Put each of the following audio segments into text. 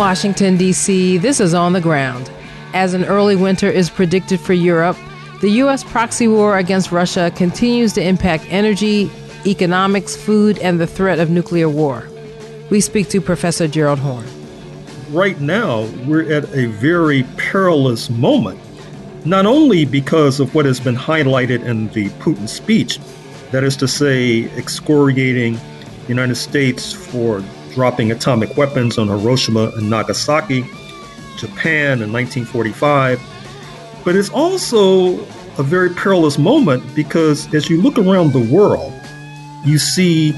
Washington, D.C., this is On the Ground. As an early winter is predicted for Europe, the U.S. proxy war against Russia continues to impact energy, economics, food, and the threat of nuclear war. We speak to Professor Gerald Horne. Right now, we're at a very perilous moment, not only because of what has been highlighted in the Putin speech, that is to say, excoriating the United States for dropping atomic weapons on Hiroshima and Nagasaki, Japan in 1945. But it's also a very perilous moment because as you look around the world, you see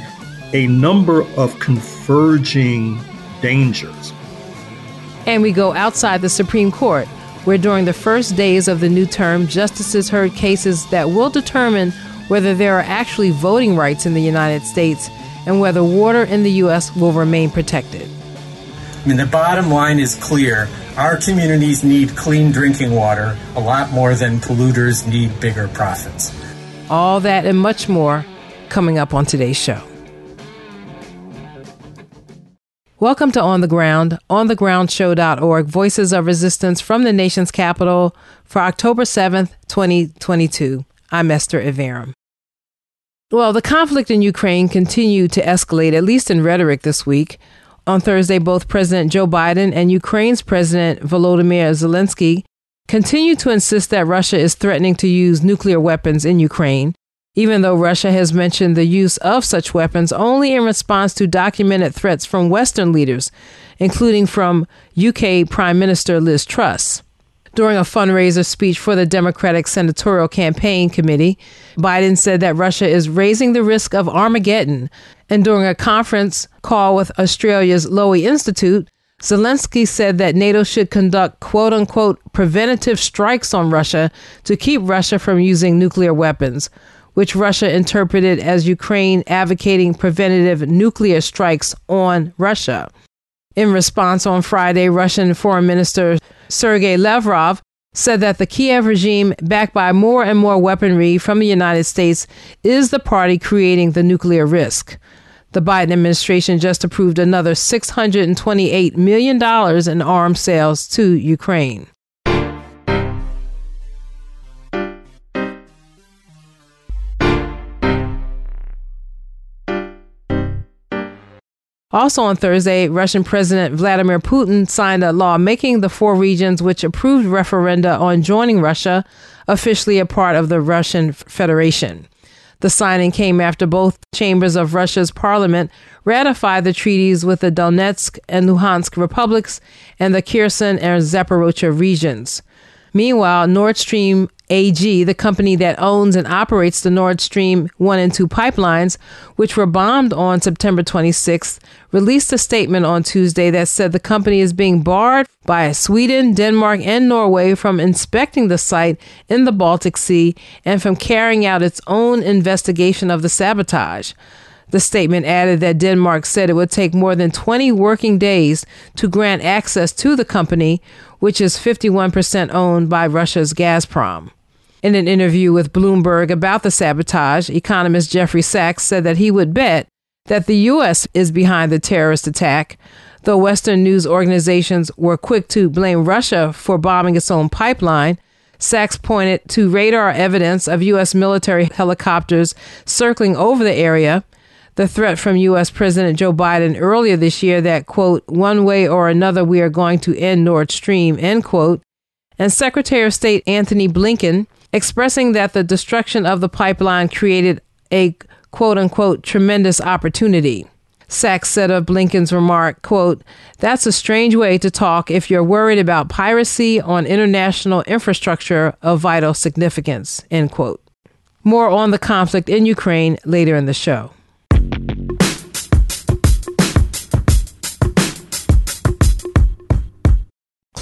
a number of converging dangers. And we go outside the Supreme Court, where during the first days of the new term, justices heard cases that will determine whether there are actually voting rights in the United States and whether water in the U.S. will remain protected. I mean, the bottom line is clear. Our communities need clean drinking water a lot more than polluters need bigger profits. All that and much more coming up on today's show. Welcome to On the Ground, onthegroundshow.org, Voices of Resistance from the nation's capital for October 7th, 2022. I'm Esther Iverem. Well, the conflict in Ukraine continued to escalate, at least in rhetoric this week. On Thursday, both President Joe Biden and Ukraine's President Volodymyr Zelensky continued to insist that Russia is threatening to use nuclear weapons in Ukraine, even though Russia has mentioned the use of such weapons only in response to documented threats from Western leaders, including from UK Prime Minister Liz Truss. During a fundraiser speech for the Democratic Senatorial Campaign Committee, Biden said that Russia is raising the risk of Armageddon. And during a conference call with Australia's Lowy Institute, Zelensky said that NATO should conduct quote unquote preventative strikes on Russia to keep Russia from using nuclear weapons, which Russia interpreted as Ukraine advocating preventative nuclear strikes on Russia. In response on Friday, Russian Foreign Minister Sergei Lavrov said that the Kiev regime, backed by more and more weaponry from the United States, is the party creating the nuclear risk. The Biden administration just approved another $628 million in arms sales to Ukraine. Also on Thursday, Russian President Vladimir Putin signed a law making the four regions which approved referenda on joining Russia officially a part of the Russian Federation. The signing came after both chambers of Russia's parliament ratified the treaties with the Donetsk and Luhansk republics and the Kherson and Zaporozhye regions. Meanwhile, Nord Stream AG, the company that owns and operates the Nord Stream 1 and 2 pipelines, which were bombed on September 26th, released a statement on Tuesday that said the company is being barred by Sweden, Denmark, and Norway from inspecting the site in the Baltic Sea and from carrying out its own investigation of the sabotage. The statement added that Denmark said it would take more than 20 working days to grant access to the company, which is 51% owned by Russia's Gazprom. In an interview with Bloomberg about the sabotage, economist Jeffrey Sachs said that he would bet that the U.S. is behind the terrorist attack, though Western news organizations were quick to blame Russia for bombing its own pipeline. Sachs pointed to radar evidence of U.S. military helicopters circling over the area, the threat from U.S. President Joe Biden earlier this year that, quote, one way or another we are going to end Nord Stream, end quote, and Secretary of State Antony Blinken expressing that the destruction of the pipeline created a quote unquote tremendous opportunity. Sachs said of Blinken's remark, quote, That's a strange way to talk if you're worried about piracy on international infrastructure of vital significance, end quote. More on the conflict in Ukraine later in the show.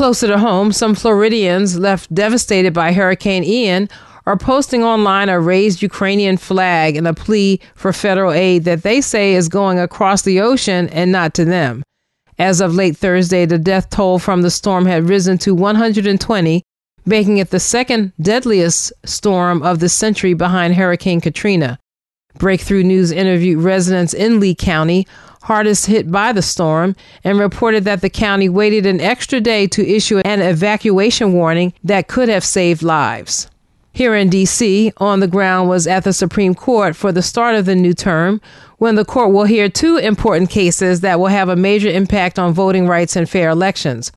Closer to home, some Floridians left devastated by Hurricane Ian are posting online a raised Ukrainian flag and a plea for federal aid that they say is going across the ocean and not to them. As of late Thursday, the death toll from the storm had risen to 120, making it the second deadliest storm of the century behind Hurricane Katrina. Breakthrough News interviewed residents in Lee County, hardest hit by the storm, and reported that the county waited an extra day to issue an evacuation warning that could have saved lives. Here in D.C., on the ground was at the Supreme Court for the start of the new term, when the court will hear two important cases that will have a major impact on voting rights and fair elections.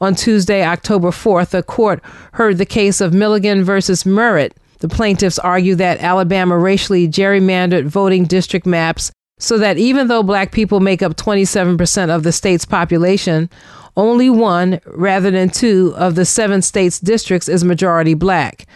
On Tuesday, October 4th, the court heard the case of Milligan versus Merrill. The plaintiffs argue that Alabama racially gerrymandered voting district maps so that even though black people make up 27% of the state's population, only one, rather than two, of the seven states' districts is majority black.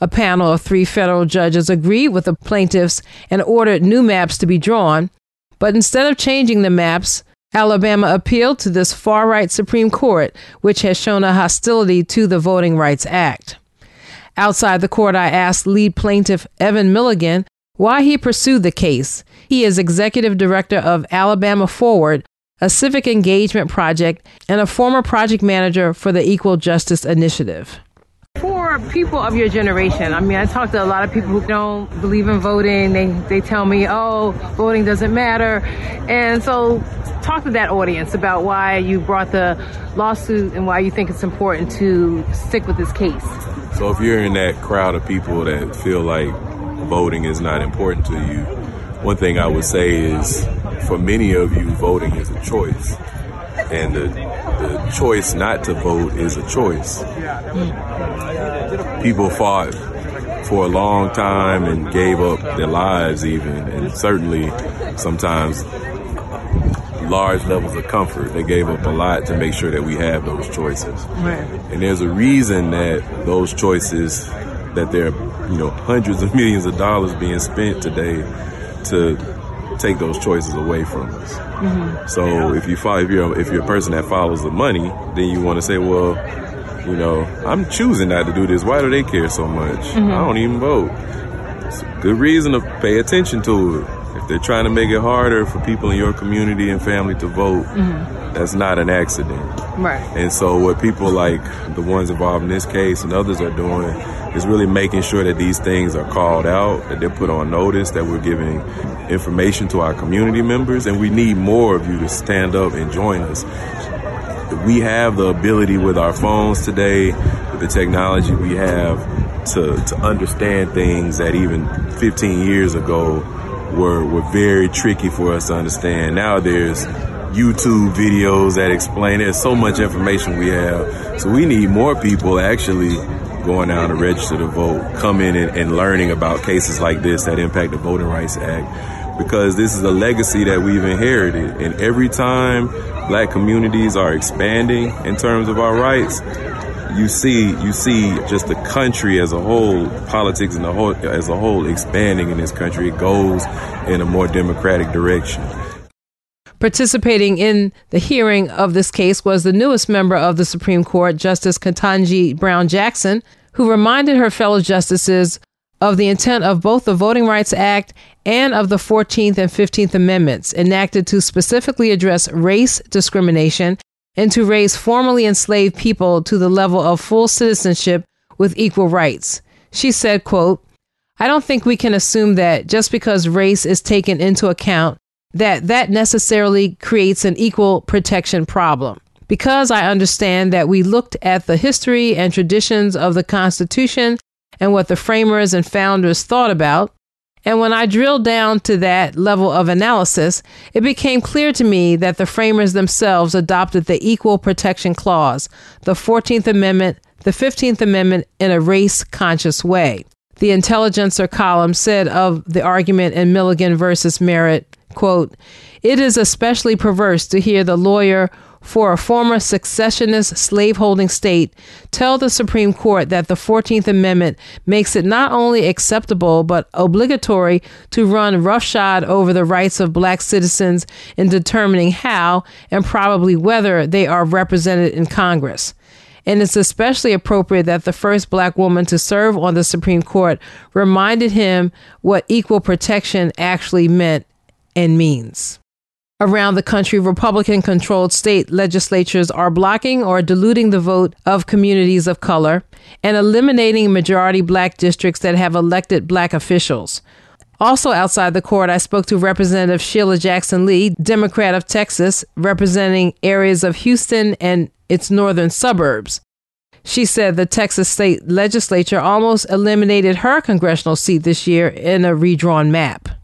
A panel of three federal judges agreed with the plaintiffs and ordered new maps to be drawn. But instead of changing the maps, Alabama appealed to this far right Supreme Court, which has shown a hostility to the Voting Rights Act. Outside the court, I asked lead plaintiff Evan Milligan why he pursued the case. He is executive director of Alabama Forward, a civic engagement project, and a former project manager for the Equal Justice Initiative. For people of your generation, I mean, I talk to a lot of people who don't believe in voting. They, they tell me, oh, voting doesn't matter. And so, talk to that audience about why you brought the lawsuit and why you think it's important to stick with this case. So, if you're in that crowd of people that feel like voting is not important to you, one thing I would say is for many of you, voting is a choice and the, the choice not to vote is a choice. People fought for a long time and gave up their lives, even, and certainly sometimes large levels of comfort. They gave up a lot to make sure that we have those choices. Right. And there's a reason that those choices, that there are, you know, hundreds of millions of dollars being spent today to take those choices away from us. Mm-hmm. So if you follow, if you're if you're a person that follows the money, then you want to say, well, you know, I'm choosing not to do this. Why do they care so much? Mm-hmm. I don't even vote. It's a good reason to pay attention to it. If they're trying to make it harder for people in your community and family to vote, mm-hmm. that's not an accident. Right. And so what people like the ones involved in this case and others are doing is really making sure that these things are called out, that they're put on notice, that we're giving information to our community members, and we need more of you to stand up and join us. We have the ability with our phones today, with the technology we have, to, to understand things that even 15 years ago were, were very tricky for us to understand. Now there's YouTube videos that explain it. There's so much information we have. So we need more people actually going out to register to vote, coming and, and learning about cases like this that impact the Voting Rights Act. Because this is a legacy that we've inherited. And every time black communities are expanding in terms of our rights, you see you see just the country as a whole, politics and the whole as a whole expanding in this country. It goes in a more democratic direction. Participating in the hearing of this case was the newest member of the Supreme Court, Justice Ketanji Brown Jackson, who reminded her fellow justices of the intent of both the Voting Rights Act and of the 14th and 15th Amendments, enacted to specifically address race discrimination and to raise formerly enslaved people to the level of full citizenship with equal rights. She said, quote, I don't think we can assume that just because race is taken into account that that necessarily creates an equal protection problem. Because I understand that we looked at the history and traditions of the Constitution and what the framers and founders thought about, and when I drilled down to that level of analysis, it became clear to me that the framers themselves adopted the Equal Protection Clause, the 14th Amendment, the 15th Amendment in a race conscious way. The Intelligencer column said of the argument in Milligan versus Merrill Quote, it is especially perverse to hear the lawyer for a former secessionist slaveholding state tell the Supreme Court that the 14th Amendment makes it not only acceptable but obligatory to run roughshod over the rights of black citizens in determining how and probably whether they are represented in Congress. And it's especially appropriate that the first black woman to serve on the Supreme Court reminded him what equal protection actually meant and means. Around the country, Republican controlled state legislatures are blocking or diluting the vote of communities of color and eliminating majority black districts that have elected black officials. Also outside the court, I spoke to Representative Sheila Jackson Lee, Democrat of Texas, representing areas of Houston and its northern suburbs. She said the Texas state legislature almost eliminated her congressional seat this year in a redrawn map.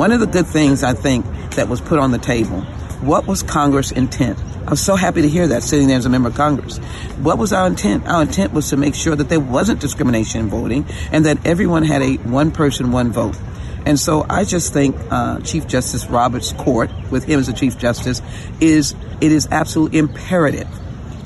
One of the good things I think that was put on the table what was Congress' intent? I'm so happy to hear that sitting there as a member of Congress. What was our intent? Our intent was to make sure that there wasn't discrimination in voting and that everyone had a one person, one vote. And so I just think uh, Chief Justice Roberts' court, with him as the Chief Justice, is it is absolutely imperative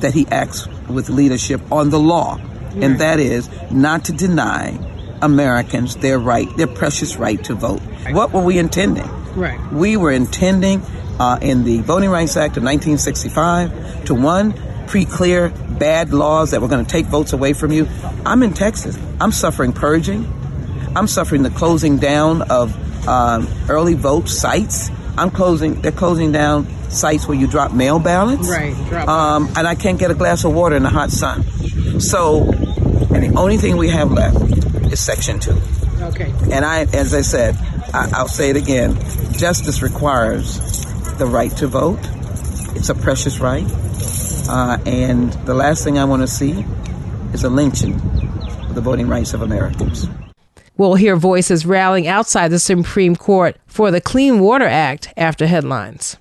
that he acts with leadership on the law, and that is not to deny Americans their right, their precious right to vote. What were we intending? Right. We were intending uh, in the Voting Rights Act of 1965 to one, pre-clear bad laws that were going to take votes away from you. I'm in Texas. I'm suffering purging. I'm suffering the closing down of um, early vote sites. I'm closing. They're closing down sites where you drop mail ballots. Right. Drop um, and I can't get a glass of water in the hot sun. So, and the only thing we have left is Section Two. Okay. And I, as I said, I, I'll say it again. Justice requires the right to vote. It's a precious right. Uh, and the last thing I want to see is a lynching of the voting rights of Americans. We'll hear voices rallying outside the Supreme Court for the Clean Water Act after headlines.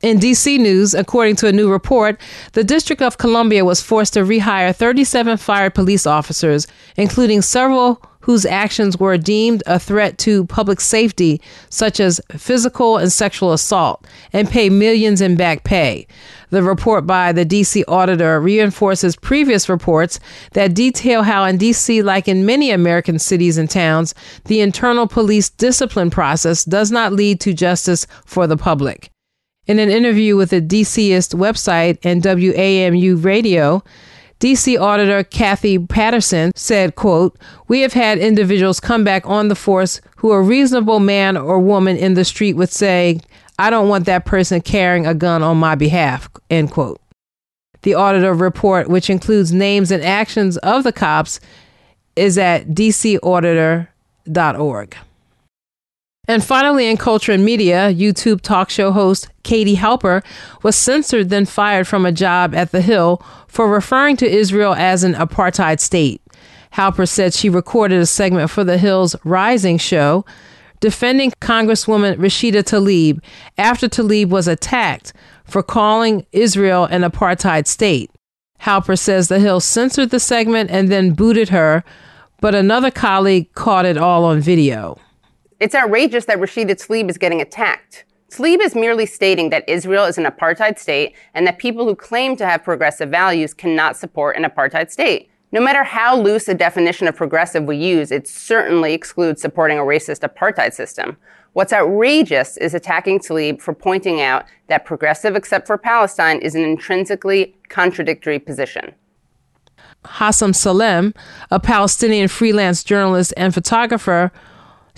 In DC news, according to a new report, the District of Columbia was forced to rehire 37 fired police officers, including several whose actions were deemed a threat to public safety, such as physical and sexual assault, and pay millions in back pay. The report by the DC auditor reinforces previous reports that detail how in DC, like in many American cities and towns, the internal police discipline process does not lead to justice for the public. In an interview with the DCist website and WAMU radio, DC Auditor Kathy Patterson said, quote, We have had individuals come back on the force who a reasonable man or woman in the street would say, I don't want that person carrying a gun on my behalf, end quote. The auditor report, which includes names and actions of the cops, is at dcauditor.org. And finally, in culture and media, YouTube talk show host Katie Halper was censored, then fired from a job at The Hill for referring to Israel as an apartheid state. Halper said she recorded a segment for The Hill's Rising show defending Congresswoman Rashida Tlaib after Tlaib was attacked for calling Israel an apartheid state. Halper says The Hill censored the segment and then booted her, but another colleague caught it all on video. It's outrageous that Rashida Tlaib is getting attacked. Tlaib is merely stating that Israel is an apartheid state and that people who claim to have progressive values cannot support an apartheid state. No matter how loose a definition of progressive we use, it certainly excludes supporting a racist apartheid system. What's outrageous is attacking Tlaib for pointing out that progressive except for Palestine is an intrinsically contradictory position. Hosam Salem, a Palestinian freelance journalist and photographer,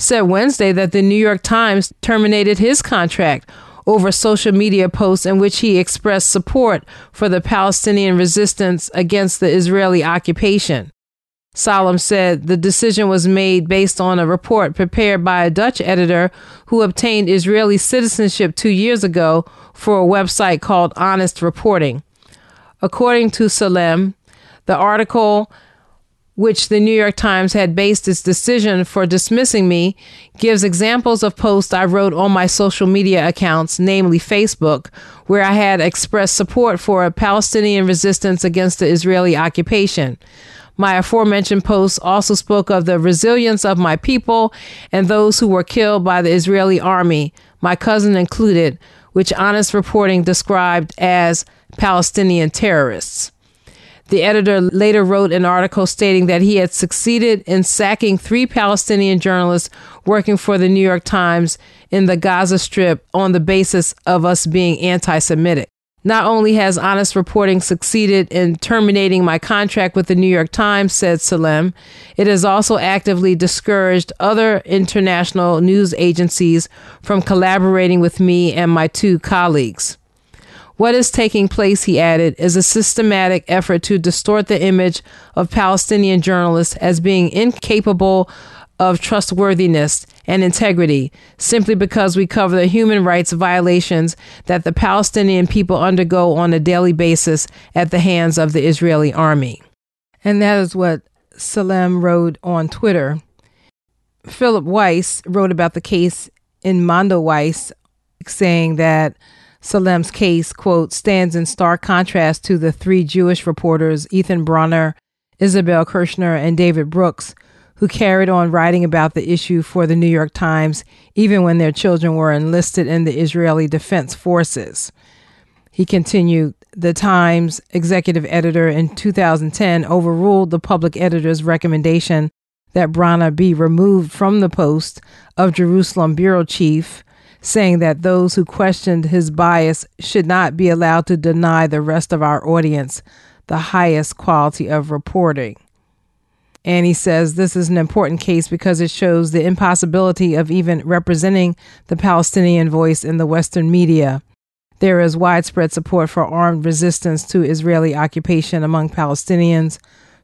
said Wednesday that the New York Times terminated his contract over social media posts in which he expressed support for the Palestinian resistance against the Israeli occupation. Salem said the decision was made based on a report prepared by a Dutch editor who obtained Israeli citizenship two years ago for a website called Honest Reporting. According to Salem, the article which the New York Times had based its decision for dismissing me, gives examples of posts I wrote on my social media accounts, namely Facebook, where I had expressed support for a Palestinian resistance against the Israeli occupation. My aforementioned posts also spoke of the resilience of my people and those who were killed by the Israeli army, my cousin included, which honest reporting described as Palestinian terrorists. The editor later wrote an article stating that he had succeeded in sacking three Palestinian journalists working for the New York Times in the Gaza Strip on the basis of us being anti Semitic. Not only has Honest Reporting succeeded in terminating my contract with the New York Times, said Salem, it has also actively discouraged other international news agencies from collaborating with me and my two colleagues. What is taking place, he added, is a systematic effort to distort the image of Palestinian journalists as being incapable of trustworthiness and integrity simply because we cover the human rights violations that the Palestinian people undergo on a daily basis at the hands of the Israeli army. And that is what Salem wrote on Twitter. Philip Weiss wrote about the case in Mondoweiss, saying that Salem's case, quote, stands in stark contrast to the three Jewish reporters, Ethan Bronner, Isabel Kershner, and David Brooks, who carried on writing about the issue for the New York Times even when their children were enlisted in the Israeli Defense Forces. He continued, the Times executive editor in 2010 overruled the public editor's recommendation that Bronner be removed from the post of Jerusalem bureau chief saying that those who questioned his bias should not be allowed to deny the rest of our audience the highest quality of reporting. And he says this is an important case because it shows the impossibility of even representing the Palestinian voice in the Western media. There is widespread support for armed resistance to Israeli occupation among Palestinians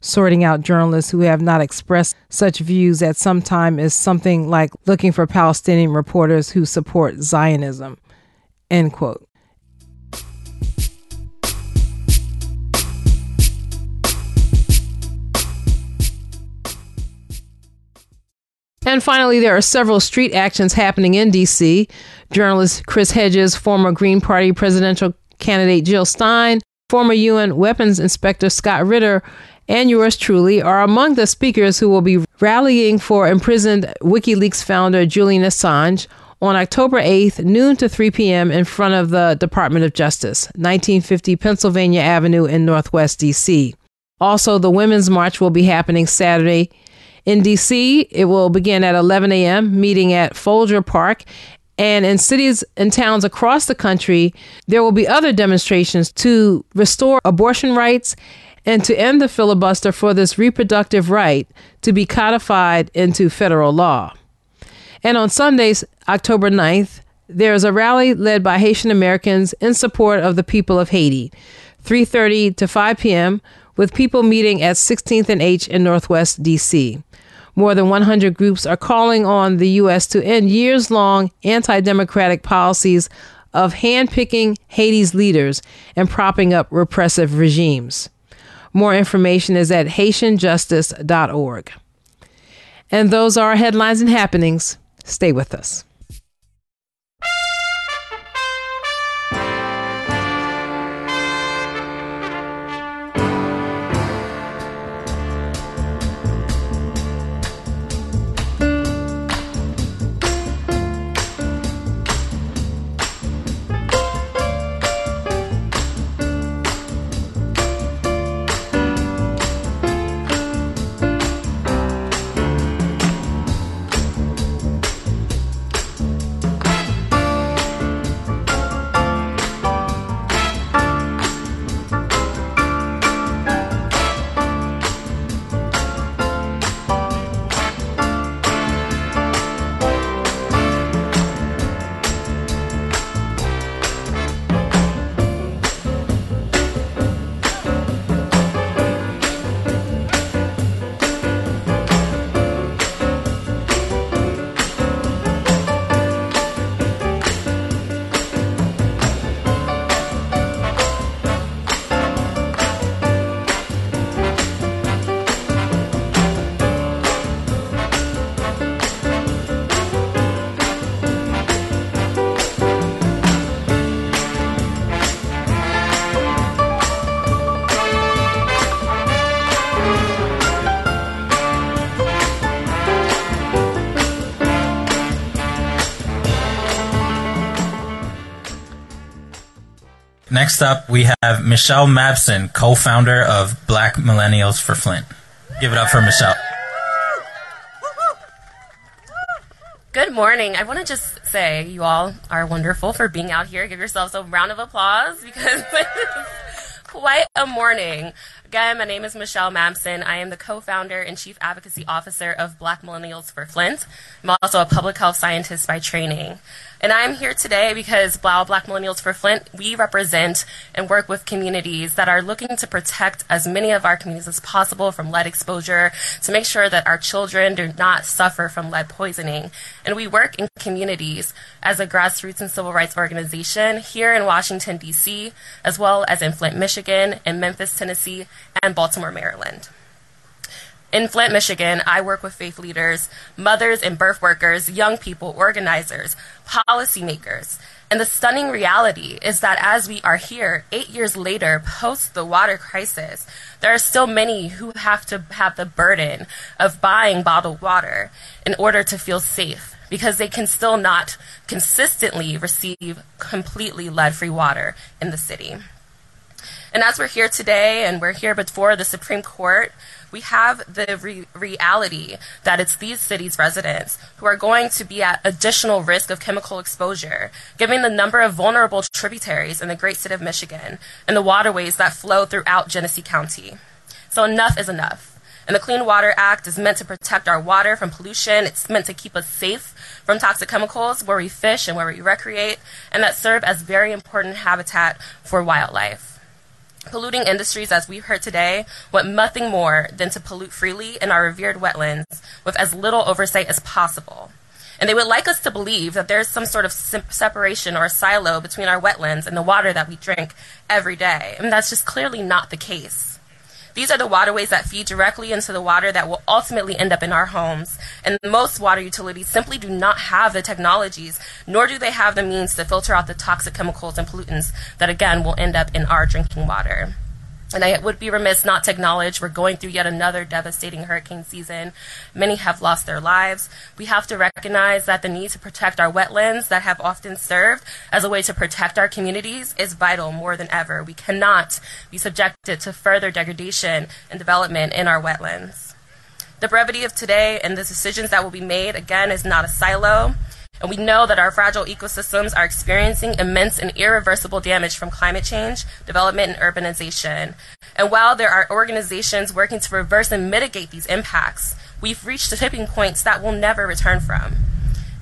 sorting out journalists who have not expressed such views at some time is something like looking for Palestinian reporters who support Zionism. End quote. And finally, there are several street actions happening in D.C. Journalist Chris Hedges, former Green Party presidential candidate Jill Stein, former UN weapons inspector Scott Ritter, and yours truly are among the speakers who will be rallying for imprisoned WikiLeaks founder Julian Assange on October 8th, noon to 3 p.m., in front of the Department of Justice, 1950 Pennsylvania Avenue in Northwest D.C. Also, the Women's March will be happening Saturday. In D.C., it will begin at 11 a.m., meeting at Folger Park. And in cities and towns across the country, there will be other demonstrations to restore abortion rights and to end the filibuster for this reproductive right to be codified into federal law. And on Sundays, October 9th, there is a rally led by Haitian Americans in support of the people of Haiti, 3:30 to 5 p.m., with people meeting at 16th and H in Northwest DC. More than 100 groups are calling on the U.S. to end years long anti democratic policies of handpicking Haiti's leaders and propping up repressive regimes. More information is at HaitianJustice.org. And those are headlines and happenings. Stay with us. Next up, we have Michelle Mabson, co-founder of Black Millennials for Flint. Give it up for Michelle. Good morning. I want to just say you all are wonderful for being out here. Give yourselves a round of applause because it's quite a morning. Again, my name is Michelle Mabson. I am the co-founder and chief advocacy officer of Black Millennials for Flint. I'm also a public health scientist by training. And I'm here today because Blau Black Millennials for Flint, we represent and work with communities that are looking to protect as many of our communities as possible from lead exposure, to make sure that our children do not suffer from lead poisoning. And we work in communities as a grassroots and civil rights organization here in Washington, D.C., as well as in Flint, Michigan, in Memphis, Tennessee, and Baltimore, Maryland. In Flint, Michigan, I work with faith leaders, mothers and birth workers, young people, organizers, policymakers. And the stunning reality is that as we are here, eight years later, post the water crisis, there are still many who have to have the burden of buying bottled water in order to feel safe because they can still not consistently receive completely lead free water in the city. And as we're here today and we're here before the Supreme Court, we have the re- reality that it's these cities' residents who are going to be at additional risk of chemical exposure, given the number of vulnerable tributaries in the great state of Michigan and the waterways that flow throughout Genesee County. So enough is enough. And the Clean Water Act is meant to protect our water from pollution. It's meant to keep us safe from toxic chemicals where we fish and where we recreate, and that serve as very important habitat for wildlife. Polluting industries, as we've heard today, want nothing more than to pollute freely in our revered wetlands with as little oversight as possible. And they would like us to believe that there's some sort of separation or silo between our wetlands and the water that we drink every day. And that's just clearly not the case. These are the waterways that feed directly into the water that will ultimately end up in our homes. And most water utilities simply do not have the technologies, nor do they have the means to filter out the toxic chemicals and pollutants that, again, will end up in our drinking water. And I would be remiss not to acknowledge we're going through yet another devastating hurricane season. Many have lost their lives. We have to recognize that the need to protect our wetlands that have often served as a way to protect our communities is vital more than ever. We cannot be subjected to further degradation and development in our wetlands. The brevity of today and the decisions that will be made, again, is not a silo. And we know that our fragile ecosystems are experiencing immense and irreversible damage from climate change, development, and urbanization. And while there are organizations working to reverse and mitigate these impacts, we've reached the tipping points that we'll never return from.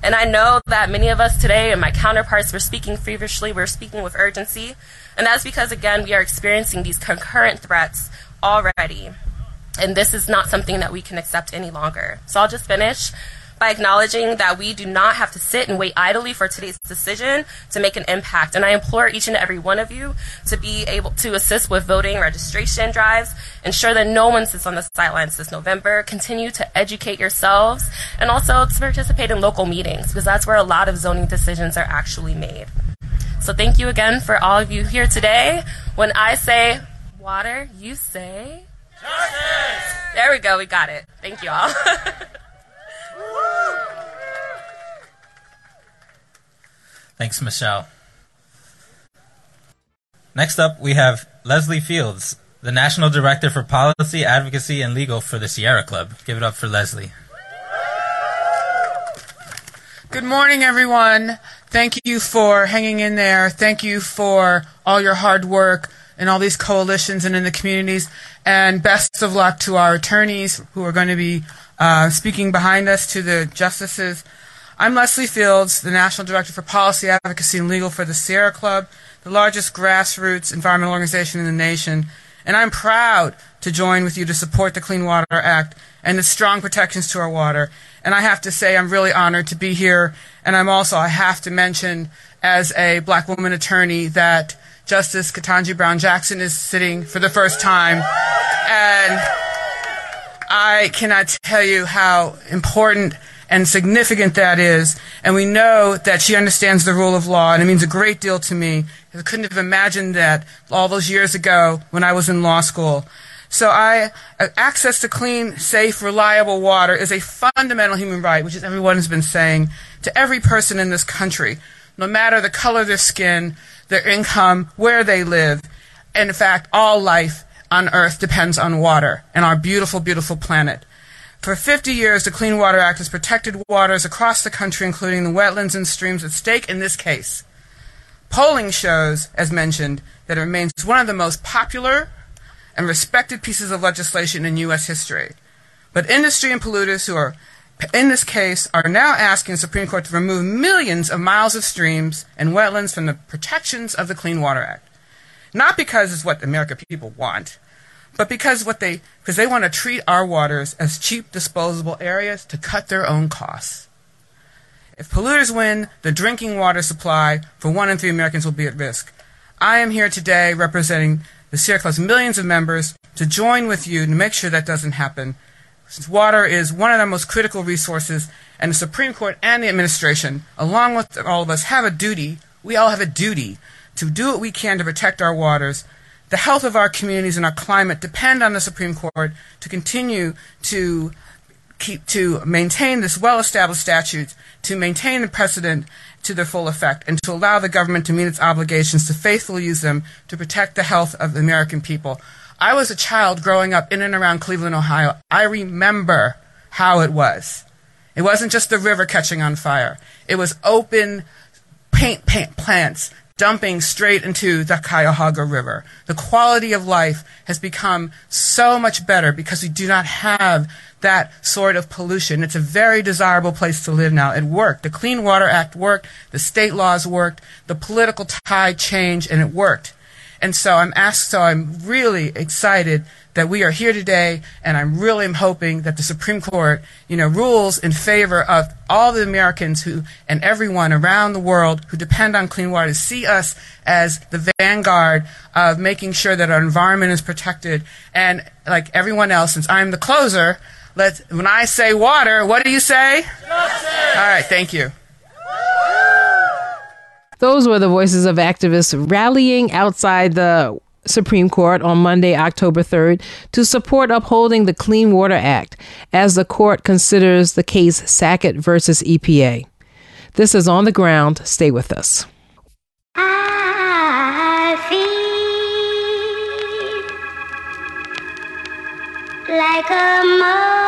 And I know that many of us today and my counterparts were speaking feverishly, we're speaking with urgency. And that's because, again, we are experiencing these concurrent threats already. And this is not something that we can accept any longer. So I'll just finish by acknowledging that we do not have to sit and wait idly for today's decision to make an impact. And I implore each and every one of you to be able to assist with voting registration drives, ensure that no one sits on the sidelines this November, continue to educate yourselves, and also to participate in local meetings because that's where a lot of zoning decisions are actually made. So thank you again for all of you here today. When I say water, you say justice. There we go. We got it. Thank you all. Thanks, Michelle. Next up, we have Leslie Fields, the National Director for Policy, Advocacy, and Legal for the Sierra Club. Give it up for Leslie. Good morning, everyone. Thank you for hanging in there. Thank you for all your hard work in all these coalitions and in the communities. And best of luck to our attorneys who are going to be uh, speaking behind us, to the justices. I'm Leslie Fields, the National Director for Policy, Advocacy, and Legal for the Sierra Club, the largest grassroots environmental organization in the nation. And I'm proud to join with you to support the Clean Water Act and the strong protections to our water. And I have to say, I'm really honored to be here. And I'm also, I have to mention, as a black woman attorney, that Justice Ketanji Brown Jackson is sitting for the first time. And I cannot tell you how important and significant that is. And we know that she understands the rule of law, and it means a great deal to me. I couldn't have imagined that all those years ago when I was in law school. So I, uh, access to clean, safe, reliable water is a fundamental human right, which is everyone has been saying to every person in this country, no matter the color of their skin, their income, where they live. And in fact, all life on Earth depends on water and our beautiful, beautiful planet. For 50 years, the Clean Water Act has protected waters across the country, including the wetlands and streams at stake in this case. Polling shows, as mentioned, that it remains one of the most popular and respected pieces of legislation in U.S. history. But industry and polluters who are in this case are now asking the Supreme Court to remove millions of miles of streams and wetlands from the protections of the Clean Water Act. Not because it's what the American people want, but because what they because they want to treat our waters as cheap disposable areas to cut their own costs. If polluters win, the drinking water supply for one in three Americans will be at risk. I am here today representing the Sierra Club's millions of members to join with you to make sure that doesn't happen. Since water is one of our most critical resources, and the Supreme Court and the administration, along with all of us, have a duty, we all have a duty, to do what we can to protect our waters. The health of our communities and our climate depend on the Supreme Court to continue to keep to maintain this well-established statute, to maintain the precedent to their full effect, and to allow the government to meet its obligations to faithfully use them to protect the health of the American people. I was a child growing up in and around Cleveland, Ohio. I remember how it was. It wasn't just the river catching on fire. It was open paint, paint plants dumping straight into the Cuyahoga River. The quality of life has become so much better because we do not have that sort of pollution. It's a very desirable place to live now. It worked. The Clean Water Act worked. The state laws worked. The political tide changed, and it worked. And so I'm asked, so I'm really excited that we are here today, and I'm really hoping that the Supreme Court, you know, rules in favor of all the Americans who and everyone around the world who depend on clean water to see us as the vanguard of making sure that our environment is protected. And like everyone else, since I'm the closer, Let's, when I say water, what do you say? Justice. All right, thank you. Those were the voices of activists rallying outside the Supreme Court on Monday, October 3rd, to support upholding the Clean Water Act as the court considers the case Sackett versus EPA. This is on the ground. Stay with us. like a motherless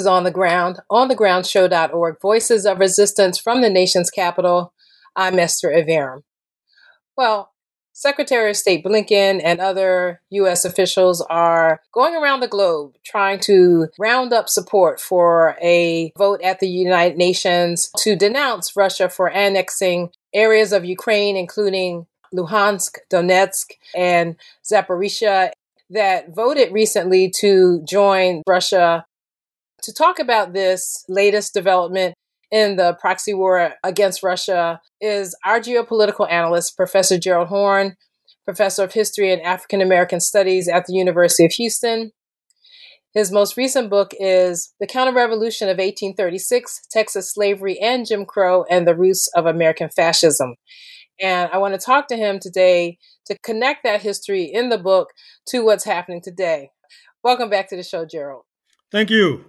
Is On the Ground, onthegroundshow.org, Voices of Resistance from the nation's capital. I'm Esther Iverem. Well, Secretary of State Blinken and other U.S. officials are going around the globe trying to round up support for a vote at the United Nations to denounce Russia for annexing areas of Ukraine, including Luhansk, Donetsk, and Zaporizhia, that voted recently to join Russia to talk about this latest development in the proxy war against Russia is our geopolitical analyst, Professor Gerald Horne, professor of history and African American studies at the University of Houston. His most recent book is The Counter-Revolution of 1836 Texas Slavery and Jim Crow and the Roots of American Fascism. And I want to talk to him today to connect that history in the book to what's happening today. Welcome back to the show, Gerald. Thank you.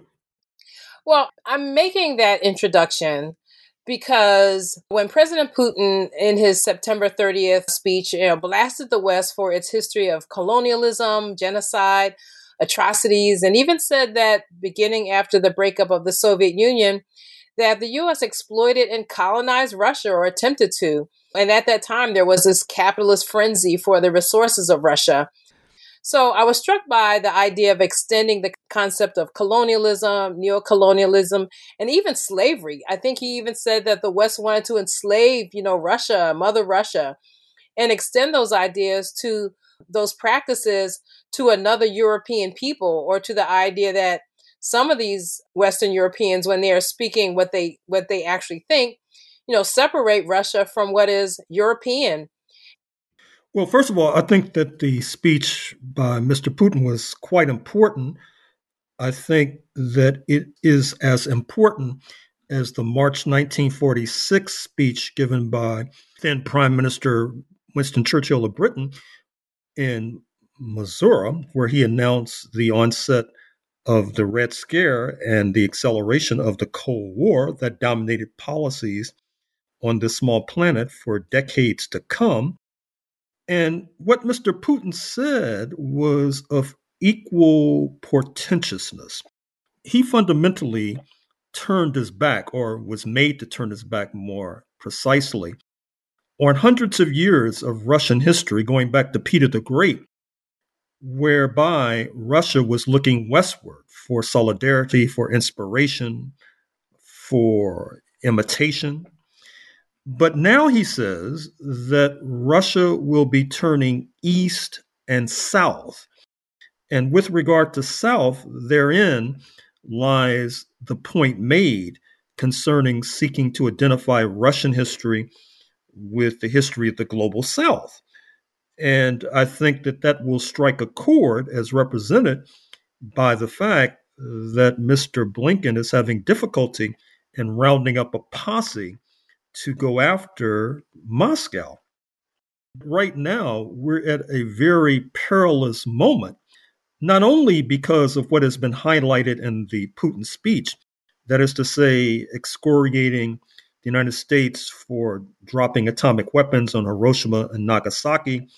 Well, I'm making that introduction because when President Putin, in his September 30th speech, you know, blasted the West for its history of colonialism, genocide, atrocities, and even said that beginning after the breakup of the Soviet Union, that the U.S. exploited and colonized Russia or attempted to. And at that time, there was this capitalist frenzy for the resources of Russia. So I was struck by the idea of extending the concept of colonialism, neocolonialism, and even slavery. I think he even said that the West wanted to enslave, you know, Russia, Mother Russia, and extend those ideas to those practices to another European people or to the idea that some of these Western Europeans, when they are speaking what they what they actually think, you know, separate Russia from what is European well, first of all, I think that the speech by Mr. Putin was quite important. I think that it is as important as the March 1946 speech given by then Prime Minister Winston Churchill of Britain in Missouri, where he announced the onset of the Red Scare and the acceleration of the Cold War that dominated policies on this small planet for decades to come. And what Mr. Putin said was of equal portentousness. He fundamentally turned his back, or was made to turn his back more precisely, on hundreds of years of Russian history, going back to Peter the Great, whereby Russia was looking westward for solidarity, for inspiration, for imitation, but now he says that Russia will be turning east and south. And with regard to south, therein lies the point made concerning seeking to identify Russian history with the history of the global south. And I think that that will strike a chord as represented by the fact that Mr. Blinken is having difficulty in rounding up a posse to go after Moscow. Right now, we're at a very perilous moment, not only because of what has been highlighted in the Putin speech, that is to say, excoriating the United States for dropping atomic weapons on Hiroshima and Nagasaki,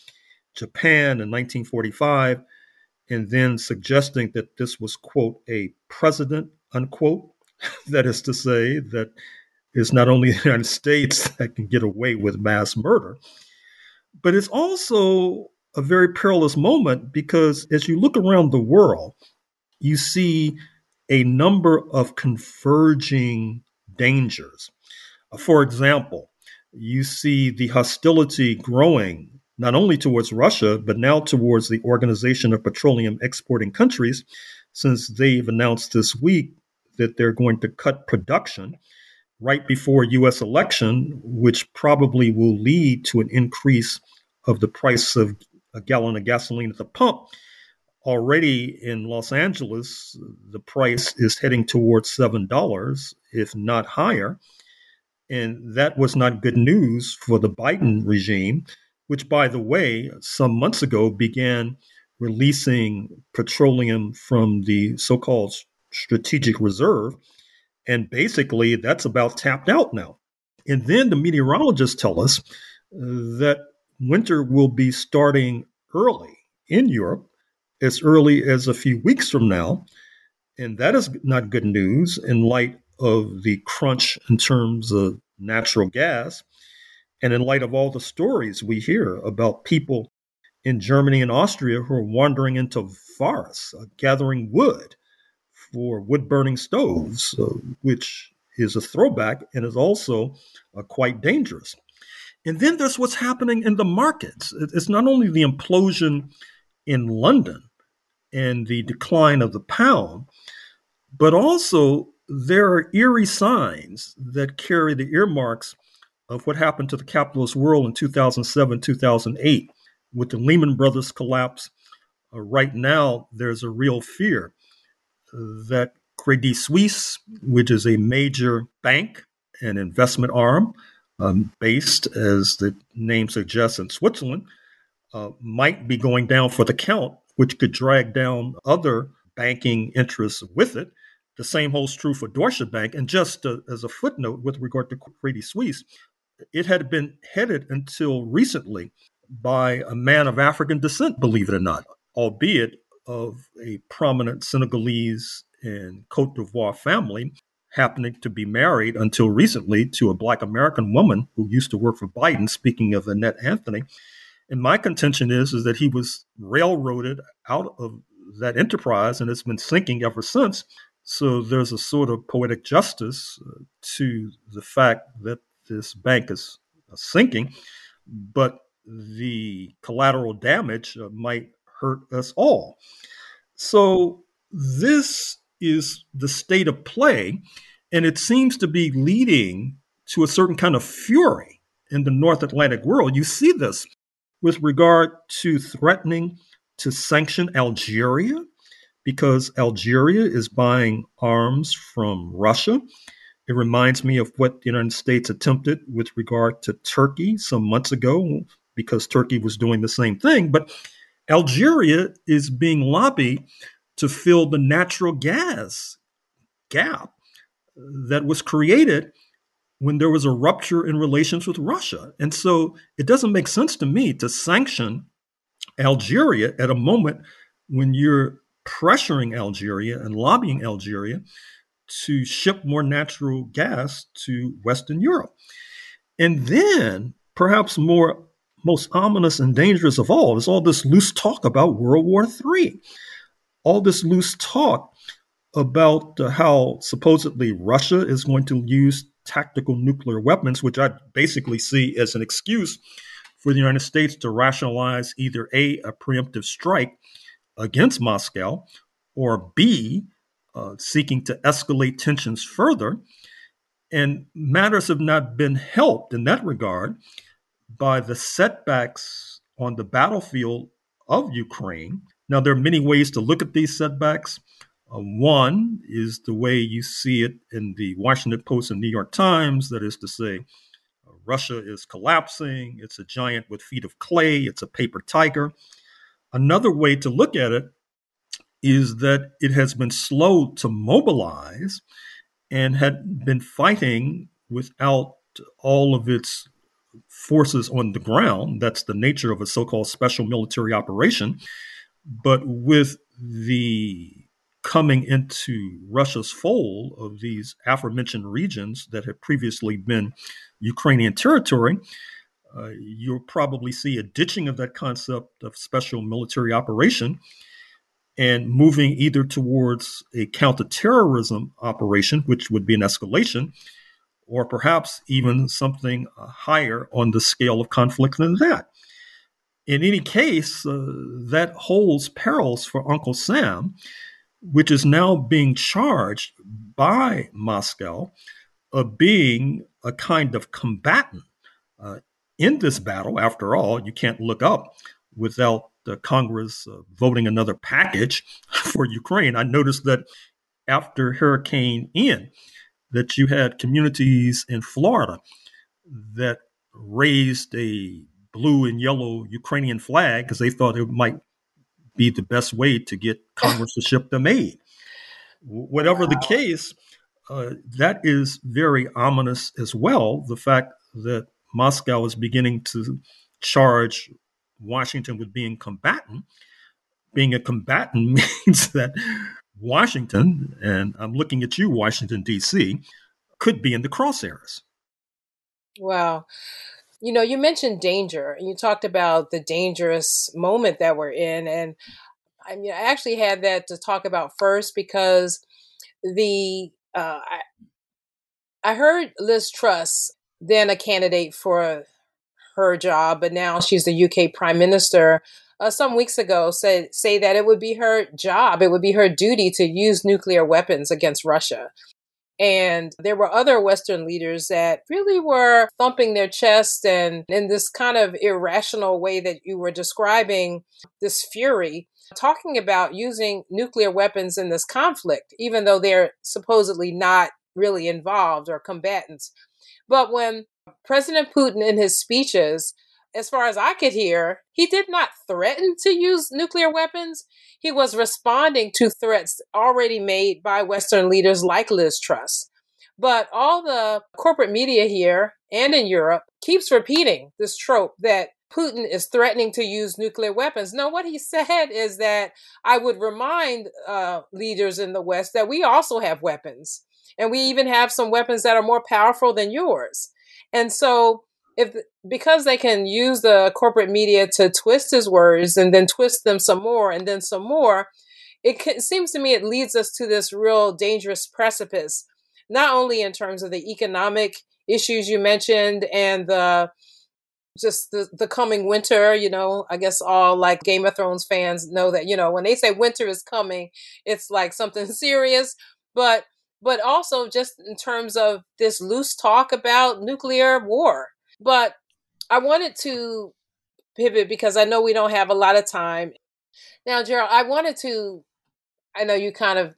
Japan in 1945, and then suggesting that this was, quote, a precedent, unquote. that is to say, that it's not only the United States that can get away with mass murder, but it's also a very perilous moment because as you look around the world, you see a number of converging dangers. Uh, for example, you see the hostility growing not only towards Russia, but now towards the Organization of Petroleum Exporting Countries, since they've announced this week that they're going to cut production right before US election, which probably will lead to an increase of the price of a gallon of gasoline at the pump. Already in Los Angeles, the price is heading towards $7, if not higher. And that was not good news for the Biden regime, which, by the way, some months ago began releasing petroleum from the so called strategic reserve and basically, that's about tapped out now. And then the meteorologists tell us that winter will be starting early in Europe, as early as a few weeks from now. And that is not good news in light of the crunch in terms of natural gas and in light of all the stories we hear about people in Germany and Austria who are wandering into forests, uh, gathering wood for wood burning stoves, uh, which is a throwback and is also uh, quite dangerous. And then there's what's happening in the markets. It's not only the implosion in London and the decline of the pound, but also there are eerie signs that carry the earmarks of what happened to the capitalist world in 2007, 2008. With the Lehman Brothers collapse, uh, right now there's a real fear that Credit Suisse, which is a major bank and investment arm um, based, as the name suggests, in Switzerland, uh, might be going down for the count, which could drag down other banking interests with it. The same holds true for Deutsche Bank. And just uh, as a footnote with regard to Credit Suisse, it had been headed until recently by a man of African descent, believe it or not, albeit of a prominent Senegalese and Cote d'Ivoire family, happening to be married until recently to a Black American woman who used to work for Biden, speaking of Annette Anthony. And my contention is, is that he was railroaded out of that enterprise and it's been sinking ever since. So there's a sort of poetic justice uh, to the fact that this bank is uh, sinking, but the collateral damage uh, might hurt us all. So this is the state of play, and it seems to be leading to a certain kind of fury in the North Atlantic world. You see this with regard to threatening to sanction Algeria because Algeria is buying arms from Russia. It reminds me of what the United States attempted with regard to Turkey some months ago because Turkey was doing the same thing. But Algeria is being lobbied to fill the natural gas gap that was created when there was a rupture in relations with Russia. And so it doesn't make sense to me to sanction Algeria at a moment when you're pressuring Algeria and lobbying Algeria to ship more natural gas to Western Europe. And then, perhaps more most ominous and dangerous of all is all this loose talk about World War III. All this loose talk about uh, how supposedly Russia is going to use tactical nuclear weapons, which I basically see as an excuse for the United States to rationalize either A, a preemptive strike against Moscow, or B, uh, seeking to escalate tensions further. And matters have not been helped in that regard by the setbacks on the battlefield of Ukraine. Now, there are many ways to look at these setbacks. Uh, one is the way you see it in the Washington Post and New York Times, that is to say, uh, Russia is collapsing, it's a giant with feet of clay, it's a paper tiger. Another way to look at it is that it has been slow to mobilize and had been fighting without all of its forces on the ground. That's the nature of a so called special military operation. But with the coming into Russia's fold of these aforementioned regions that had previously been Ukrainian territory, uh, you'll probably see a ditching of that concept of special military operation and moving either towards a counterterrorism operation, which would be an escalation, or perhaps even something uh, higher on the scale of conflict than that. In any case, uh, that holds perils for Uncle Sam, which is now being charged by Moscow of being a kind of combatant uh, in this battle. After all, you can't look up without the Congress uh, voting another package for Ukraine. I noticed that after Hurricane Ian, that you had communities in Florida that raised a blue and yellow Ukrainian flag because they thought it might be the best way to get Congress to ship them aid. Whatever wow. the case, uh, that is very ominous as well. The fact that Moscow is beginning to charge Washington with being combatant. Being a combatant means that Washington, and I'm looking at you, Washington, D.C., could be in the crosshairs. Wow. You know, you mentioned danger, and you talked about the dangerous moment that we're in. And I mean, I actually had that to talk about first because the, uh, I, I heard Liz Truss, then a candidate for her job, but now she's the UK Prime Minister, uh, some weeks ago said say that it would be her job, it would be her duty to use nuclear weapons against Russia. And there were other Western leaders that really were thumping their chest and in this kind of irrational way that you were describing this fury, talking about using nuclear weapons in this conflict, even though they're supposedly not really involved or combatants. But when President Putin, in his speeches, as far as I could hear, he did not threaten to use nuclear weapons. He was responding to threats already made by Western leaders like Liz Truss. But all the corporate media here and in Europe keeps repeating this trope that Putin is threatening to use nuclear weapons. No, what he said is that I would remind uh, leaders in the West that we also have weapons, and we even have some weapons that are more powerful than yours. And so, if because they can use the corporate media to twist his words and then twist them some more and then some more, it seems to me it leads us to this real dangerous precipice. Not only in terms of the economic issues you mentioned and the just the, the coming winter, you know, I guess all like Game of Thrones fans know that, you know, when they say winter is coming, it's like something serious. But but also just in terms of this loose talk about nuclear war. But I wanted to pivot because I know we don't have a lot of time. Now, Gerald, I wanted to I know you kind of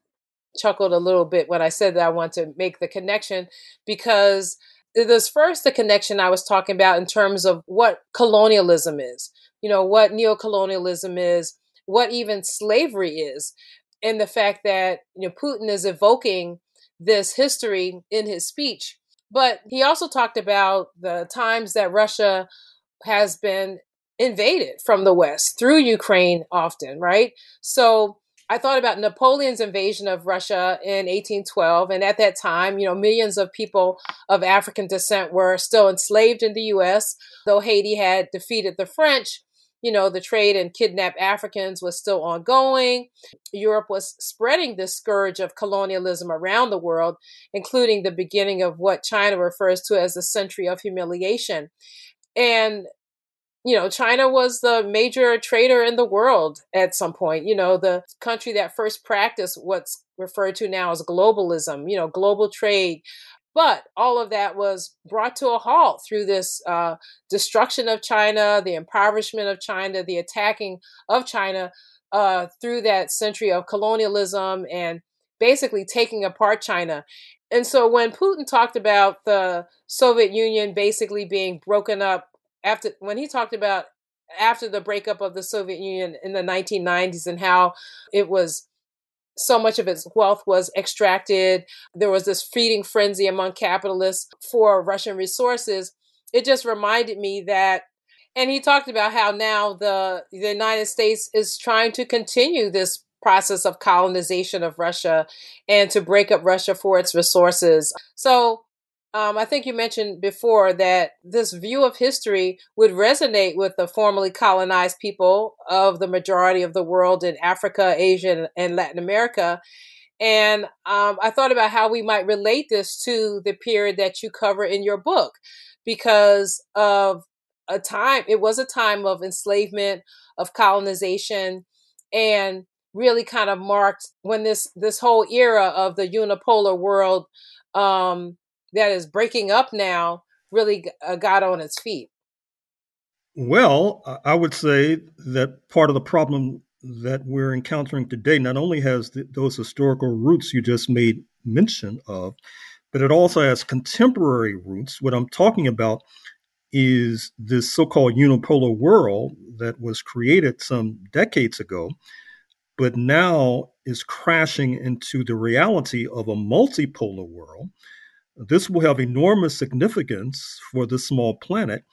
chuckled a little bit when I said that I want to make the connection because there's first the connection I was talking about in terms of what colonialism is, you know, what neocolonialism is, what even slavery is, and the fact that you know Putin is evoking this history in his speech. But he also talked about the times that Russia has been invaded from the West through Ukraine often, right? So I thought about Napoleon's invasion of Russia in 1812. And at that time, you know, millions of people of African descent were still enslaved in the U.S. Though Haiti had defeated the French, you know, the trade in kidnapped Africans was still ongoing. Europe was spreading this scourge of colonialism around the world, including the beginning of what China refers to as the century of humiliation. And you know, China was the major trader in the world at some point, you know, the country that first practiced what's referred to now as globalism, you know, global trade. But all of that was brought to a halt through this uh, destruction of China, the impoverishment of China, the attacking of China uh, through that century of colonialism and basically taking apart China. And so when Putin talked about the Soviet Union basically being broken up after when he talked about after the breakup of the Soviet Union in the 1990s and how it was so much of its wealth was extracted. There was this feeding frenzy among capitalists for Russian resources. It just reminded me that, and he talked about how now the, the United States is trying to continue this process of colonization of Russia and to break up Russia for its resources. So um, I think you mentioned before that this view of history would resonate with the formerly colonized people of the majority of the world in Africa, Asia, and Latin America. And um, I thought about how we might relate this to the period that you cover in your book because of a time, it was a time of enslavement, of colonization, and really kind of marked when this this whole era of the unipolar world um, that is breaking up now really uh, got on its feet? Well, I would say that part of the problem that we're encountering today not only has the, those historical roots you just made mention of, but it also has contemporary roots. What I'm talking about is this so called unipolar world that was created some decades ago, but now is crashing into the reality of a multipolar world this will have enormous significance for this small planet.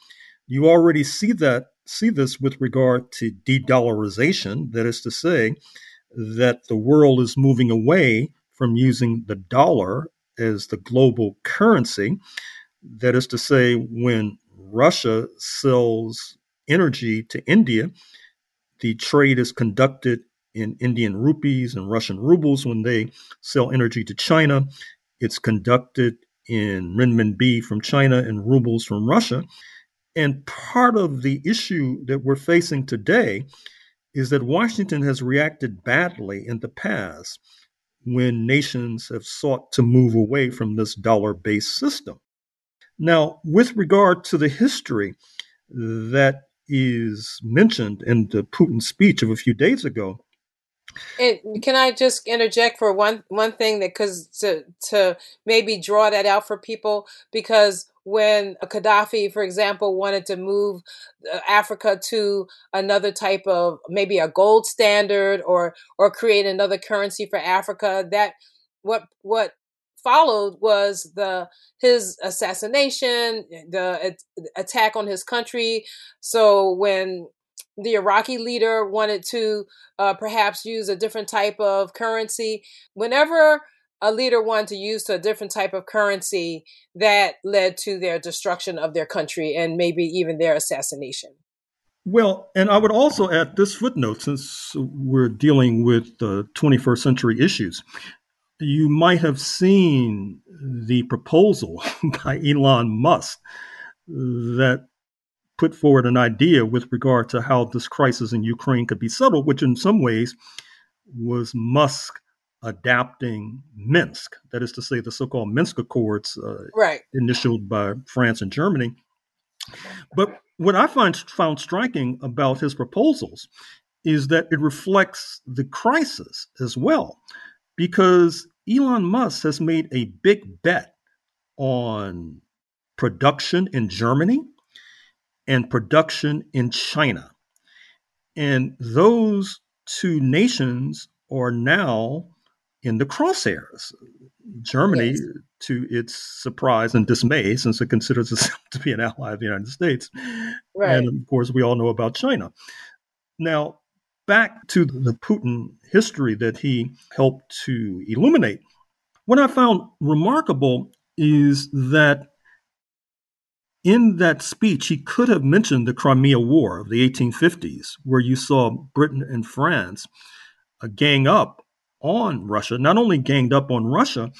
You already see that see this with regard to de-dollarization, that is to say, that the world is moving away from using the dollar as the global currency. That is to say, when Russia sells energy to India, the trade is conducted in Indian rupees and Russian rubles. When they sell energy to China, it's conducted in renminbi from China and rubles from Russia. And part of the issue that we're facing today is that Washington has reacted badly in the past when nations have sought to move away from this dollar based system. Now, with regard to the history that is mentioned in the Putin speech of a few days ago, and can I just interject for one one thing that because to to maybe draw that out for people because when Gaddafi, for example, wanted to move uh, Africa to another type of maybe a gold standard or or create another currency for Africa, that what what followed was the his assassination, the attack on his country. So when the Iraqi leader wanted to uh, perhaps use a different type of currency, whenever a leader wanted to use a different type of currency, that led to their destruction of their country and maybe even their assassination. Well, and I would also add this footnote since we're dealing with uh, 21st century issues you might have seen the proposal by Elon Musk that put forward an idea with regard to how this crisis in Ukraine could be settled, which in some ways was Musk adapting Minsk, that is to say, the so called Minsk Accords, uh, right. initialed by France and Germany. But what I find found striking about his proposals is that it reflects the crisis as well because Elon Musk has made a big bet on production in Germany and production in China. And those two nations are now in the crosshairs. Germany, yes. to its surprise and dismay, since it considers itself to be an ally of the United States. Right. And of course, we all know about China. Now, back to the Putin history that he helped to illuminate, what I found remarkable is that in that speech, he could have mentioned the Crimea War of the 1850s, where you saw Britain and France uh, gang up on Russia, not only ganged up on Russia,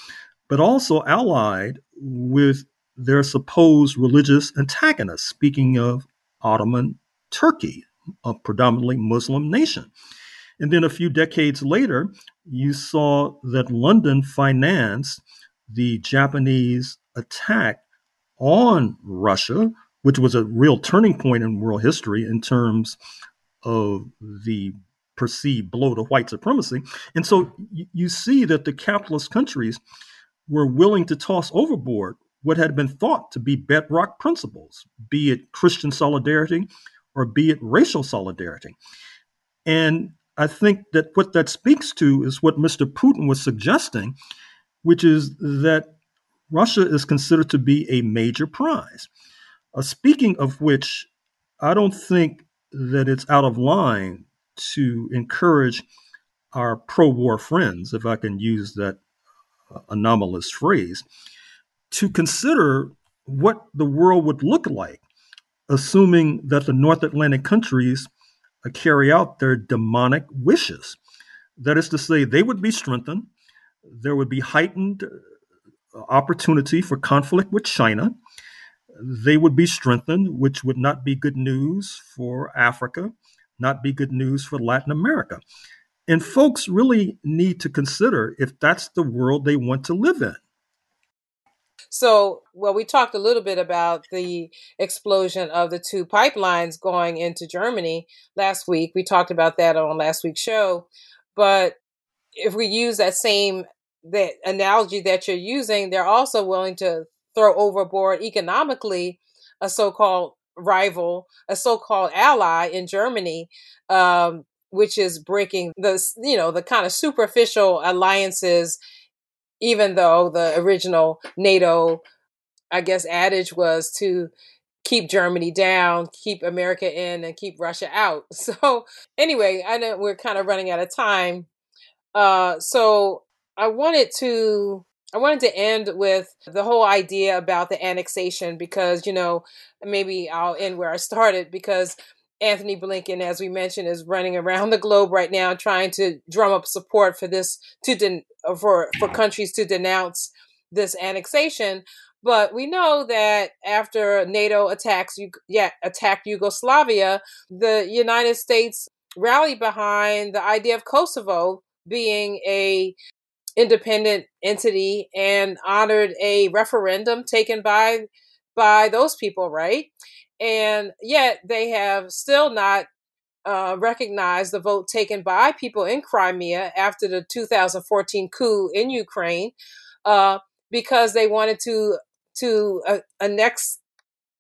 but also allied with their supposed religious antagonists, speaking of Ottoman Turkey, a predominantly Muslim nation. And then a few decades later, you saw that London financed the Japanese attack on Russia, which was a real turning point in world history in terms of the perceived blow to white supremacy. And so you see that the capitalist countries were willing to toss overboard what had been thought to be bedrock principles, be it Christian solidarity or be it racial solidarity. And I think that what that speaks to is what Mr. Putin was suggesting, which is that Russia is considered to be a major prize. Uh, speaking of which, I don't think that it's out of line to encourage our pro war friends, if I can use that uh, anomalous phrase, to consider what the world would look like, assuming that the North Atlantic countries uh, carry out their demonic wishes. That is to say, they would be strengthened, there would be heightened opportunity for conflict with China. They would be strengthened, which would not be good news for Africa not be good news for Latin America. And folks really need to consider if that's the world they want to live in. So, well, we talked a little bit about the explosion of the two pipelines going into Germany last week. We talked about that on last week's show. But if we use that same that analogy that you're using, they're also willing to throw overboard economically a so-called rival, a so-called ally in Germany, um, which is breaking the you know the kind of superficial alliances. Even though the original NATO, I guess, adage was to keep Germany down, keep America in, and keep Russia out. So anyway, I know we're kind of running out of time. Uh, so I wanted to I wanted to end with the whole idea about the annexation because, you know, maybe I'll end where I started because Antony Blinken, as we mentioned, is running around the globe right now trying to drum up support for this to den- for for countries to denounce this annexation. But we know that after NATO attacks, yeah, attacked Yugoslavia, the United States rallied behind the idea of Kosovo being a independent entity and honored a referendum taken by by those people, right? And yet they have still not uh, recognized the vote taken by people in Crimea after the 2014 coup in Ukraine, uh, because they wanted to to uh, annex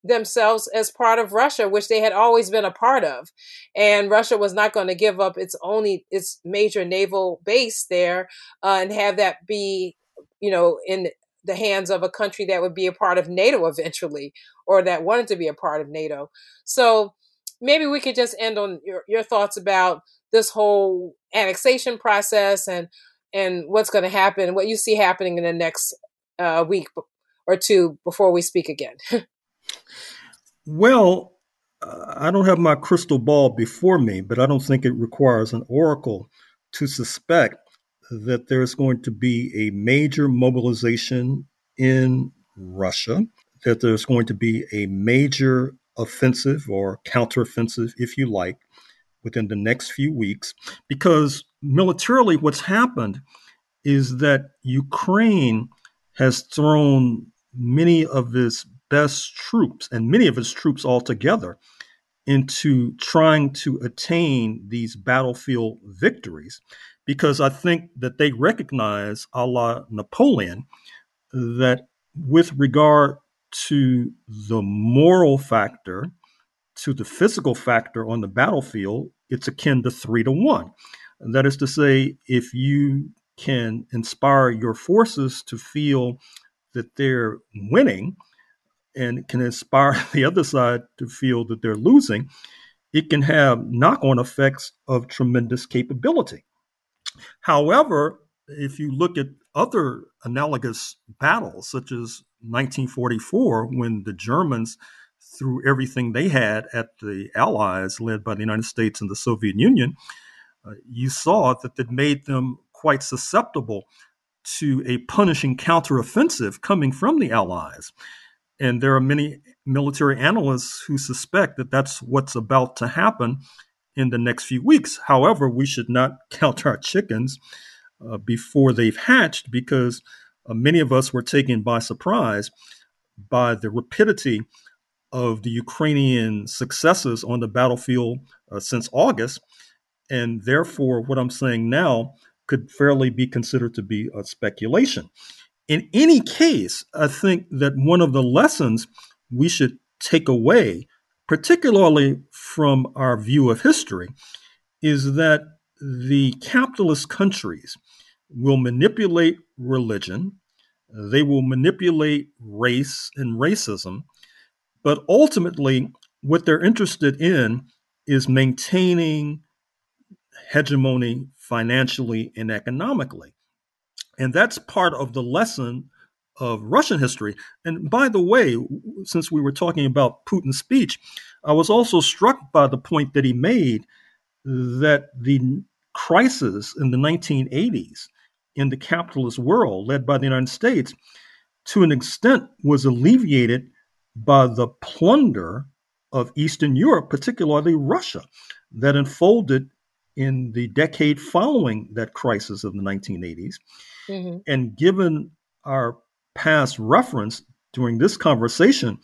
themselves as part of Russia, which they had always been a part of. And Russia was not going to give up its only its major naval base there uh, and have that be, you know, in the hands of a country that would be a part of NATO eventually, or that wanted to be a part of NATO. So maybe we could just end on your, your thoughts about this whole annexation process and and what's going to happen, what you see happening in the next uh, week or two before we speak again. well, I don't have my crystal ball before me, but I don't think it requires an oracle to suspect that there's going to be a major mobilization in Russia, that there's going to be a major offensive or counteroffensive, if you like, within the next few weeks. Because militarily, what's happened is that Ukraine has thrown many of its best troops and many of its troops altogether into trying to attain these battlefield victories because I think that they recognize, a la Napoleon, that with regard to the moral factor, to the physical factor on the battlefield, it's akin to three to one. That is to say, if you can inspire your forces to feel that they're winning and can inspire the other side to feel that they're losing, it can have knock on effects of tremendous capability. However, if you look at other analogous battles, such as 1944, when the Germans threw everything they had at the Allies, led by the United States and the Soviet Union, uh, you saw that it made them quite susceptible to a punishing counteroffensive coming from the Allies. And there are many military analysts who suspect that that's what's about to happen in the next few weeks. However, we should not count our chickens uh, before they've hatched because uh, many of us were taken by surprise by the rapidity of the Ukrainian successes on the battlefield uh, since August. And therefore, what I'm saying now could fairly be considered to be a speculation. In any case, I think that one of the lessons we should take away particularly from our view of history, is that the capitalist countries will manipulate religion, they will manipulate race and racism, but ultimately, what they're interested in is maintaining hegemony financially and economically. And that's part of the lesson of Russian history. And by the way, since we were talking about Putin's speech, I was also struck by the point that he made that the crisis in the 1980s in the capitalist world, led by the United States, to an extent was alleviated by the plunder of Eastern Europe, particularly Russia, that unfolded in the decade following that crisis of the 1980s. Mm-hmm. And given our past reference during this conversation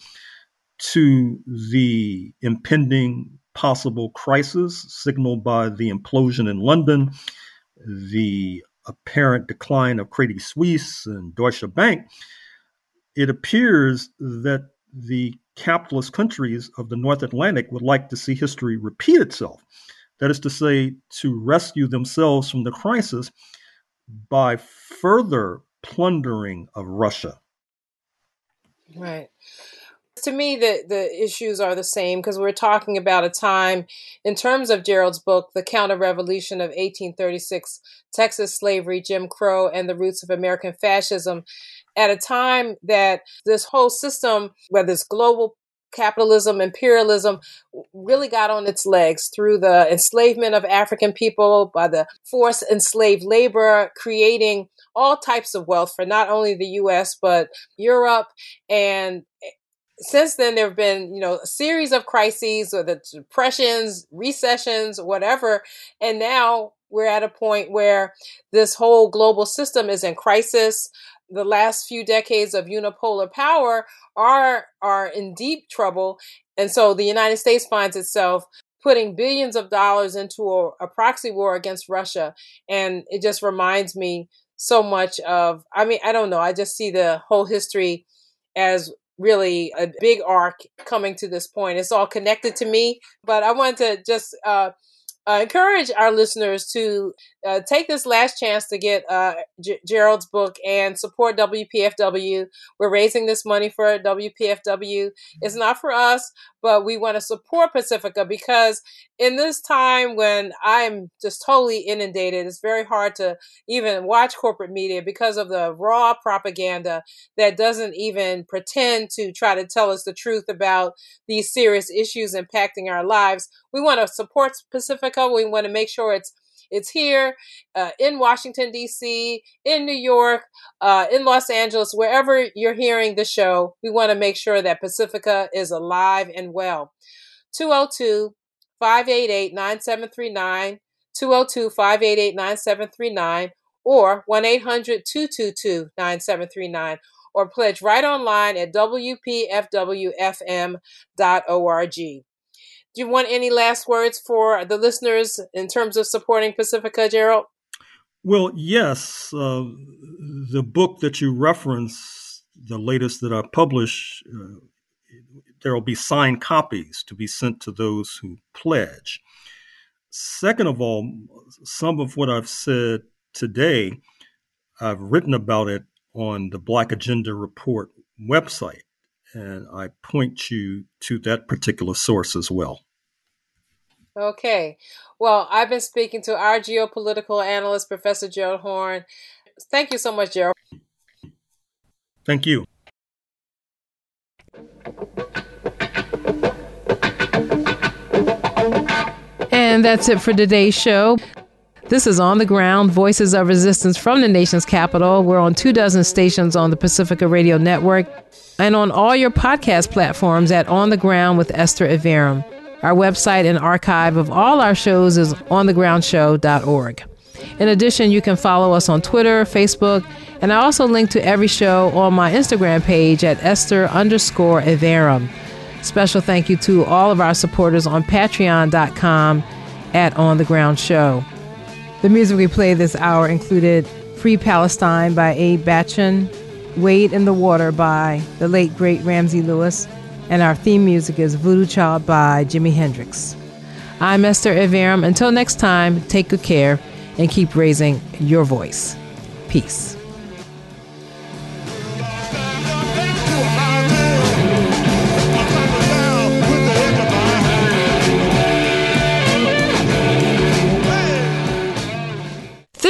to the impending possible crisis signaled by the implosion in London, the apparent decline of Credit Suisse and Deutsche Bank, it appears that the capitalist countries of the North Atlantic would like to see history repeat itself. That is to say, to rescue themselves from the crisis by further plundering of Russia. Right. To me, the, the issues are the same because we're talking about a time, in terms of Gerald's book, The Counter Revolution of 1836, Texas Slavery, Jim Crow, and the Roots of American Fascism, at a time that this whole system, whether it's global capitalism, imperialism really got on its legs through the enslavement of African people by the forced enslaved labor, creating all types of wealth for not only the US, but Europe. And eh, since then, there have been, you know, a series of crises, or the depressions, recessions, whatever. And now we're at a point where this whole global system is in crisis the last few decades of unipolar power are are in deep trouble and so the united states finds itself putting billions of dollars into a, a, proxy war against russia and it just reminds me so much of i mean i don't know i just see the whole history as really a big arc coming to this point. It's all connected to me, but I want to just uh, uh, encourage our listeners to uh, take this last chance to get uh, G- Gerald's book and support WPFW. We're raising this money for WPFW. It's not for us, but we want to support Pacifica because in this time when I'm just totally inundated, it's very hard to even watch corporate media because of the raw propaganda that doesn't even pretend to try to tell us the truth about these serious issues impacting our lives. We want to support Pacifica. We want to make sure it's it's here uh, in Washington, D.C., in New York, uh, in Los Angeles, wherever you're hearing the show. We want to make sure that Pacifica is alive and well. 202 588 9739, 202 588 9739, or 1 800 222 9739 or pledge right online at WPFWFM.org. Do you want any last words for the listeners in terms of supporting Pacifica, Gerald? Well, yes. Uh, the book that you reference, the latest that I published, uh, there will be signed copies to be sent to those who pledge. Second of all, some of what I've said today, I've written about it on the Black Agenda Report website and I point you to that particular source as well. Okay. Well, I've been speaking to our geopolitical analyst, Professor Gerald Horne. Thank you so much, Gerald. Thank you. And that's it for today's show. This is On the Ground Voices of Resistance from the nation's capital. We're on two dozen stations on the Pacifica Radio Network and on all your podcast platforms at On the Ground with Esther Iverem. Our website and archive of all our shows is onthegroundshow.org. In addition, you can follow us on Twitter, Facebook, and I also link to every show on my Instagram page at Esther underscore Iverem. Special thank you to all of our supporters on patreon.com at On the Ground Show. The music we played this hour included Free Palestine by Abe Batchen, Wade in the Water by the late great Ramsey Lewis, and our theme music is Voodoo Child by Jimi Hendrix. I'm Esther Iverem. Until next time, take good care and keep raising your voice. Peace.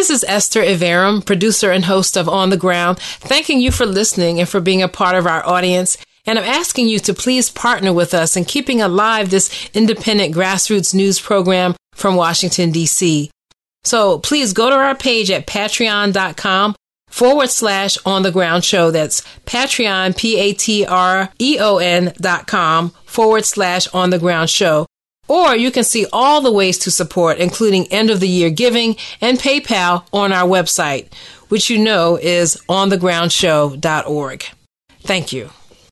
This is Esther Iverem, producer and host of On the Ground, thanking you for listening and for being a part of our audience. And I'm asking you to please partner with us in keeping alive this independent grassroots news program from Washington, D.C. So please go to our page at patreon.com forward slash on the ground show. That's Patreon, P A T R E O N dot com forward slash on the ground show. Or you can see all the ways to support, including end of the year giving and PayPal on our website, which you know is onthegroundshow.org. Thank you.